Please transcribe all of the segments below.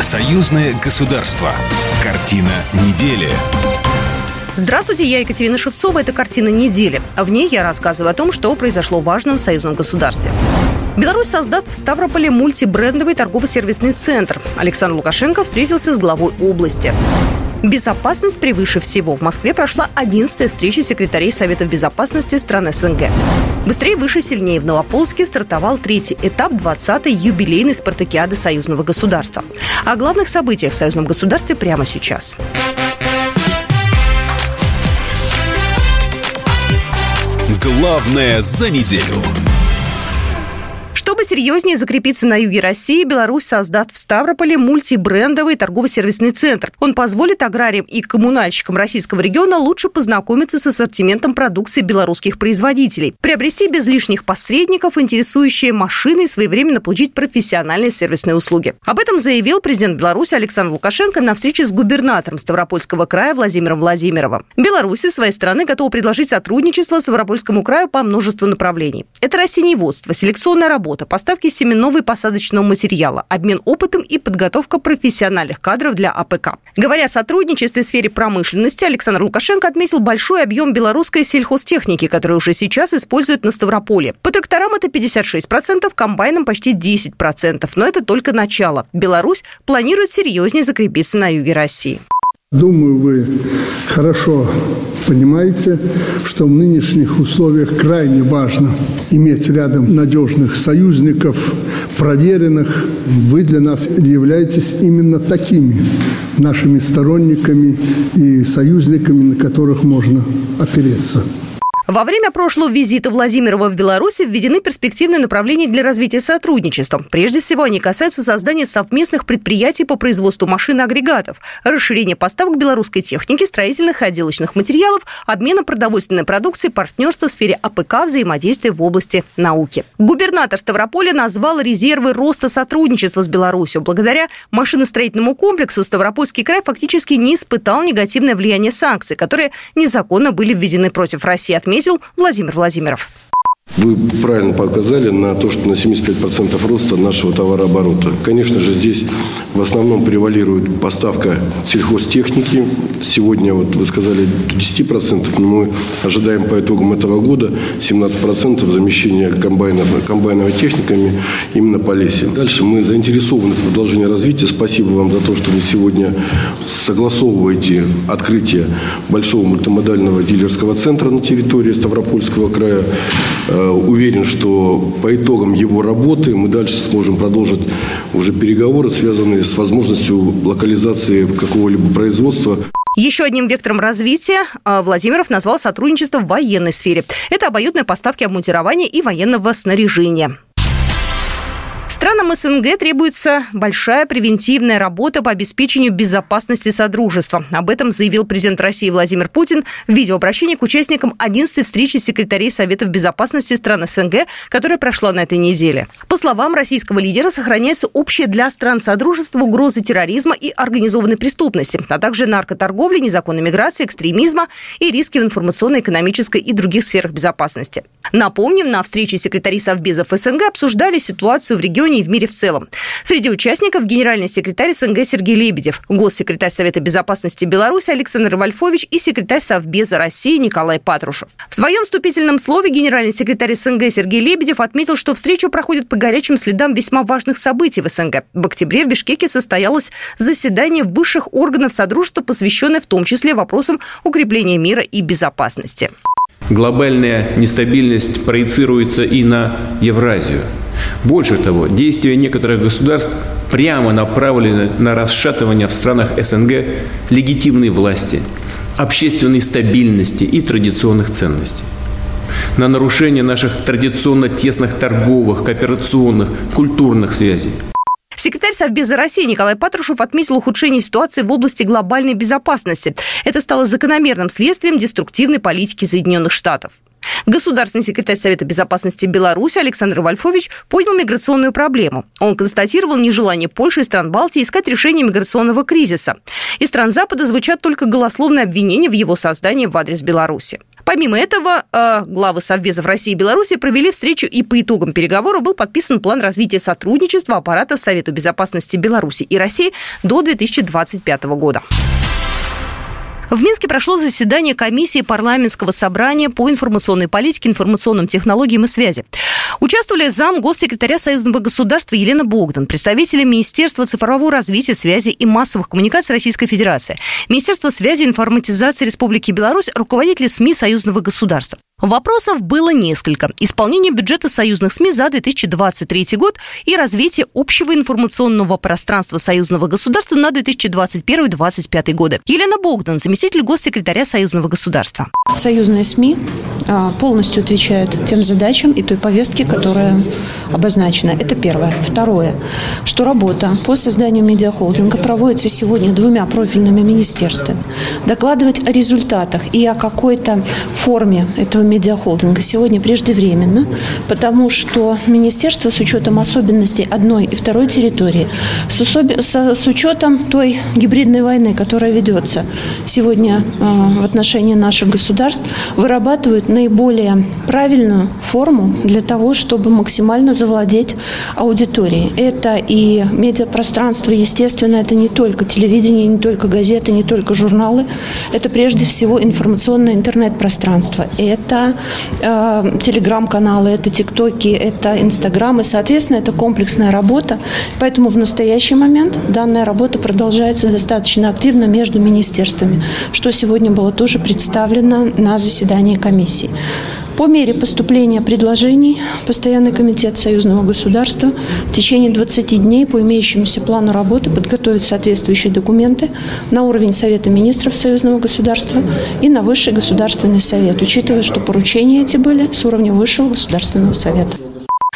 Союзное государство. Картина недели. Здравствуйте, я Екатерина Шевцова. Это «Картина недели». В ней я рассказываю о том, что произошло в важном союзном государстве. Беларусь создаст в Ставрополе мультибрендовый торгово-сервисный центр. Александр Лукашенко встретился с главой области. Безопасность превыше всего. В Москве прошла 11-я встреча секретарей Советов безопасности стран СНГ. Быстрее, выше, сильнее в Новополске стартовал третий этап 20-й юбилейной спартакиады союзного государства. О главных событиях в союзном государстве прямо сейчас. Главное за неделю. Чтобы серьезнее закрепиться на юге России, Беларусь создаст в Ставрополе мультибрендовый торгово-сервисный центр. Он позволит аграриям и коммунальщикам российского региона лучше познакомиться с ассортиментом продукции белорусских производителей, приобрести без лишних посредников интересующие машины и своевременно получить профессиональные сервисные услуги. Об этом заявил президент Беларуси Александр Лукашенко на встрече с губернатором Ставропольского края Владимиром Владимировым. Беларусь, с своей стороны, готова предложить сотрудничество Ставропольскому краю по множеству направлений. Это растениеводство, селекционная работа, работа, поставки семенного и посадочного материала, обмен опытом и подготовка профессиональных кадров для АПК. Говоря о сотрудничестве в сфере промышленности, Александр Лукашенко отметил большой объем белорусской сельхозтехники, которую уже сейчас используют на Ставрополье. По тракторам это 56%, комбайнам почти 10%. Но это только начало. Беларусь планирует серьезнее закрепиться на юге России. Думаю, вы хорошо понимаете, что в нынешних условиях крайне важно иметь рядом надежных союзников, проверенных. Вы для нас являетесь именно такими нашими сторонниками и союзниками, на которых можно опереться. Во время прошлого визита Владимирова в Беларуси введены перспективные направления для развития сотрудничества. Прежде всего, они касаются создания совместных предприятий по производству машин и агрегатов, расширения поставок белорусской техники, строительных и отделочных материалов, обмена продовольственной продукцией, партнерства в сфере АПК, взаимодействия в области науки. Губернатор Ставрополя назвал резервы роста сотрудничества с Беларусью. Благодаря машиностроительному комплексу Ставропольский край фактически не испытал негативное влияние санкций, которые незаконно были введены против России, отметил отметил Владимир Владимиров. Вы правильно показали на то, что на 75% роста нашего товарооборота. Конечно же, здесь в основном превалирует поставка сельхозтехники. Сегодня, вот вы сказали, 10%, но мы ожидаем по итогам этого года 17% замещения комбайнов, комбайновыми техниками именно по лесе. Дальше мы заинтересованы в продолжении развития. Спасибо вам за то, что вы сегодня согласовываете открытие большого мультимодального дилерского центра на территории Ставропольского края уверен, что по итогам его работы мы дальше сможем продолжить уже переговоры, связанные с возможностью локализации какого-либо производства. Еще одним вектором развития э, Владимиров назвал сотрудничество в военной сфере. Это обоюдные поставки обмундирования и военного снаряжения. Странам СНГ требуется большая превентивная работа по обеспечению безопасности Содружества. Об этом заявил президент России Владимир Путин в видеообращении к участникам 11-й встречи секретарей Советов безопасности стран СНГ, которая прошла на этой неделе. По словам российского лидера, сохраняется общая для стран Содружества угрозы терроризма и организованной преступности, а также наркоторговли, незаконной миграции, экстремизма и риски в информационно-экономической и других сферах безопасности. Напомним, на встрече секретарей Совбезов СНГ обсуждали ситуацию в регионе и в мире в целом. Среди участников генеральный секретарь СНГ Сергей Лебедев, госсекретарь Совета безопасности Беларуси Александр Вольфович и секретарь Совбеза России Николай Патрушев. В своем вступительном слове генеральный секретарь СНГ Сергей Лебедев отметил, что встреча проходит по горячим следам весьма важных событий в СНГ. В октябре в Бишкеке состоялось заседание высших органов Содружества, посвященное в том числе вопросам укрепления мира и безопасности. Глобальная нестабильность проецируется и на Евразию. Больше того, действия некоторых государств прямо направлены на расшатывание в странах СНГ легитимной власти, общественной стабильности и традиционных ценностей на нарушение наших традиционно тесных торговых, кооперационных, культурных связей. Секретарь Совбеза России Николай Патрушев отметил ухудшение ситуации в области глобальной безопасности. Это стало закономерным следствием деструктивной политики Соединенных Штатов. Государственный секретарь Совета безопасности Беларуси Александр Вольфович понял миграционную проблему. Он констатировал нежелание Польши и стран Балтии искать решение миграционного кризиса. Из стран Запада звучат только голословные обвинения в его создании в адрес Беларуси. Помимо этого, э, главы Совбезов России и Беларуси провели встречу и по итогам переговоров был подписан план развития сотрудничества аппаратов Совета безопасности Беларуси и России до 2025 года. В Минске прошло заседание комиссии парламентского собрания по информационной политике, информационным технологиям и связи. Участвовали зам госсекретаря Союзного государства Елена Богдан, представители Министерства цифрового развития, связи и массовых коммуникаций Российской Федерации, Министерство связи и информатизации Республики Беларусь, руководители СМИ Союзного государства. Вопросов было несколько. Исполнение бюджета союзных СМИ за 2023 год и развитие общего информационного пространства союзного государства на 2021-2025 годы. Елена Богдан, заместитель госсекретаря союзного государства. Союзные СМИ а, полностью отвечают тем задачам и той повестке, которая обозначена. Это первое. Второе, что работа по созданию медиахолдинга проводится сегодня двумя профильными министерствами. Докладывать о результатах и о какой-то форме этого медиахолдинга сегодня преждевременно, потому что министерство с учетом особенностей одной и второй территории, с, особ... с, с учетом той гибридной войны, которая ведется сегодня э, в отношении наших государств, вырабатывают наиболее правильную форму для того, чтобы максимально завладеть аудиторией. Это и медиапространство, естественно, это не только телевидение, не только газеты, не только журналы, это прежде всего информационное интернет-пространство. Это э, телеграм-каналы, это тиктоки, это инстаграм, и, соответственно, это комплексная работа. Поэтому в настоящий момент данная работа продолжается достаточно активно между министерствами, что сегодня было тоже представлено на заседании комиссии. По мере поступления предложений Постоянный комитет Союзного государства в течение 20 дней по имеющемуся плану работы подготовит соответствующие документы на уровень Совета министров Союзного государства и на Высший государственный совет, учитывая, что поручения эти были с уровня Высшего государственного совета.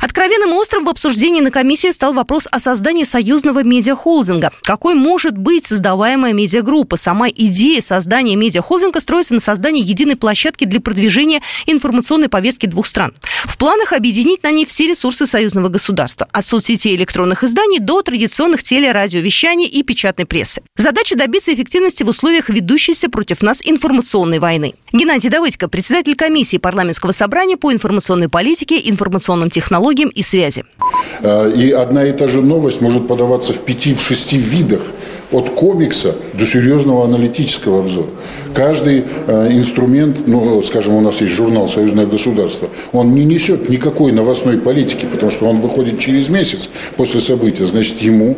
Откровенным острым в обсуждении на комиссии стал вопрос о создании союзного медиахолдинга. Какой может быть создаваемая медиагруппа? Сама идея создания медиахолдинга строится на создании единой площадки для продвижения информационной повестки двух стран. В планах объединить на ней все ресурсы союзного государства. От соцсетей электронных изданий до традиционных телерадиовещаний и печатной прессы. Задача добиться эффективности в условиях ведущейся против нас информационной войны. Геннадий Давыдько, председатель комиссии парламентского собрания по информационной политике, информационным технологиям технологиям и связи. А, и одна и та же новость может подаваться в пяти, в шести видах от комикса до серьезного аналитического обзора. Каждый э, инструмент, ну, скажем, у нас есть журнал «Союзное государство», он не несет никакой новостной политики, потому что он выходит через месяц после события. Значит, ему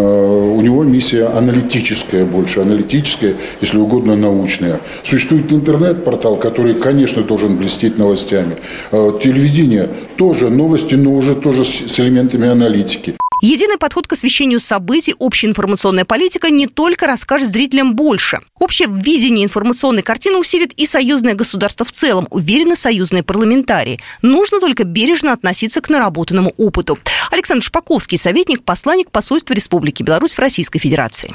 у него миссия аналитическая больше, аналитическая, если угодно, научная. Существует интернет-портал, который, конечно, должен блестеть новостями. Э, телевидение тоже новости, но уже тоже с элементами аналитики. Единый подход к освещению событий, общая информационная политика не только расскажет зрителям больше. Общее видение информационной картины усилит и союзное государство в целом, уверены союзные парламентарии. Нужно только бережно относиться к наработанному опыту. Александр Шпаковский, советник, посланник посольства Республики Беларусь в Российской Федерации.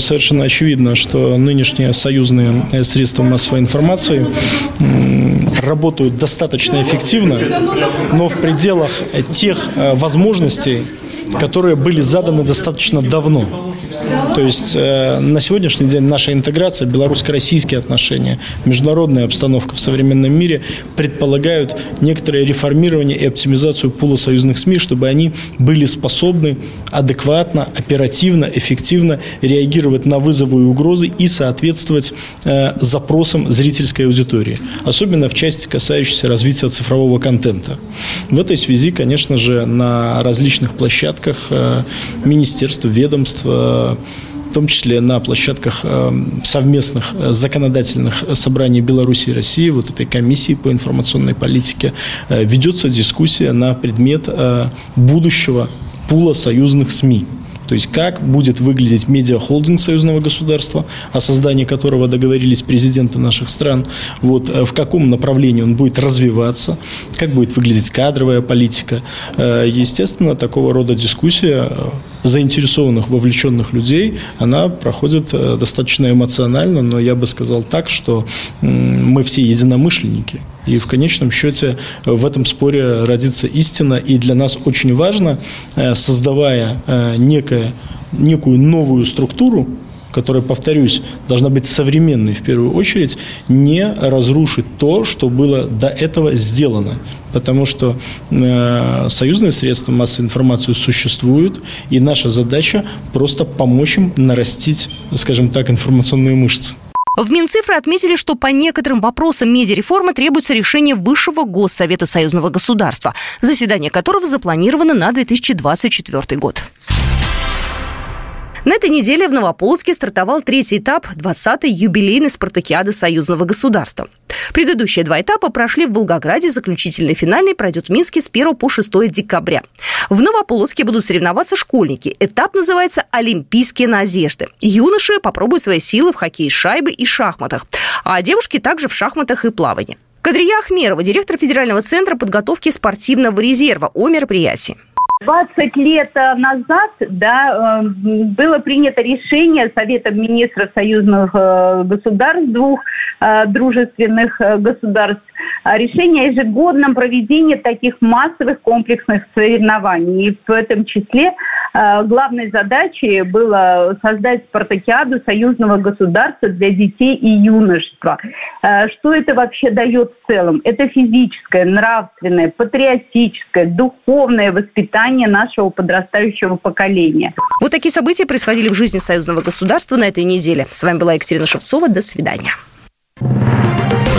Совершенно очевидно, что нынешние союзные э, средства массовой информации работают достаточно эффективно, но в пределах тех э, возможностей, которые были заданы достаточно давно. То есть э, на сегодняшний день наша интеграция, белорусско-российские отношения, международная обстановка в современном мире предполагают некоторое реформирование и оптимизацию пула союзных СМИ, чтобы они были способны адекватно, оперативно, эффективно реагировать на вызовы и угрозы и соответствовать э, запросам зрительской аудитории, особенно в части, касающейся развития цифрового контента. В этой связи, конечно же, на различных площадках э, министерств, ведомств, в том числе на площадках э, совместных э, законодательных собраний Беларуси и России, вот этой комиссии по информационной политике, э, ведется дискуссия на предмет будущего пула союзных СМИ. То есть как будет выглядеть медиахолдинг союзного государства, о создании которого договорились президенты наших стран, вот, э, в каком направлении он будет развиваться, как будет выглядеть кадровая политика. Э, естественно, такого рода дискуссия э, заинтересованных, вовлеченных людей, она проходит достаточно эмоционально, но я бы сказал так, что мы все единомышленники. И в конечном счете в этом споре родится истина. И для нас очень важно, создавая некое некое, некую новую структуру, которая, повторюсь, должна быть современной в первую очередь, не разрушит то, что было до этого сделано. Потому что э, союзные средства массовой информации существуют, и наша задача просто помочь им нарастить, скажем так, информационные мышцы. В Минцифры отметили, что по некоторым вопросам медиареформы требуется решение Высшего Госсовета Союзного государства, заседание которого запланировано на 2024 год. На этой неделе в Новополоцке стартовал третий этап 20-й юбилейной спартакиады союзного государства. Предыдущие два этапа прошли в Волгограде, заключительный финальный пройдет в Минске с 1 по 6 декабря. В Новополоцке будут соревноваться школьники. Этап называется «Олимпийские надежды». Юноши попробуют свои силы в хоккее с шайбой и шахматах, а девушки также в шахматах и плавании. Кадрия Ахмерова, директор Федерального центра подготовки спортивного резерва о мероприятии. 20 лет э, назад да, э, было принято решение Советом министров союзных э, государств, двух дружественных государств, решение о ежегодном проведении таких массовых комплексных соревнований. И в этом числе главной задачей было создать спартакиаду союзного государства для детей и юношества. Что это вообще дает в целом? Это физическое, нравственное, патриотическое, духовное воспитание нашего подрастающего поколения. Вот такие события происходили в жизни союзного государства на этой неделе. С вами была Екатерина Шевцова. До свидания.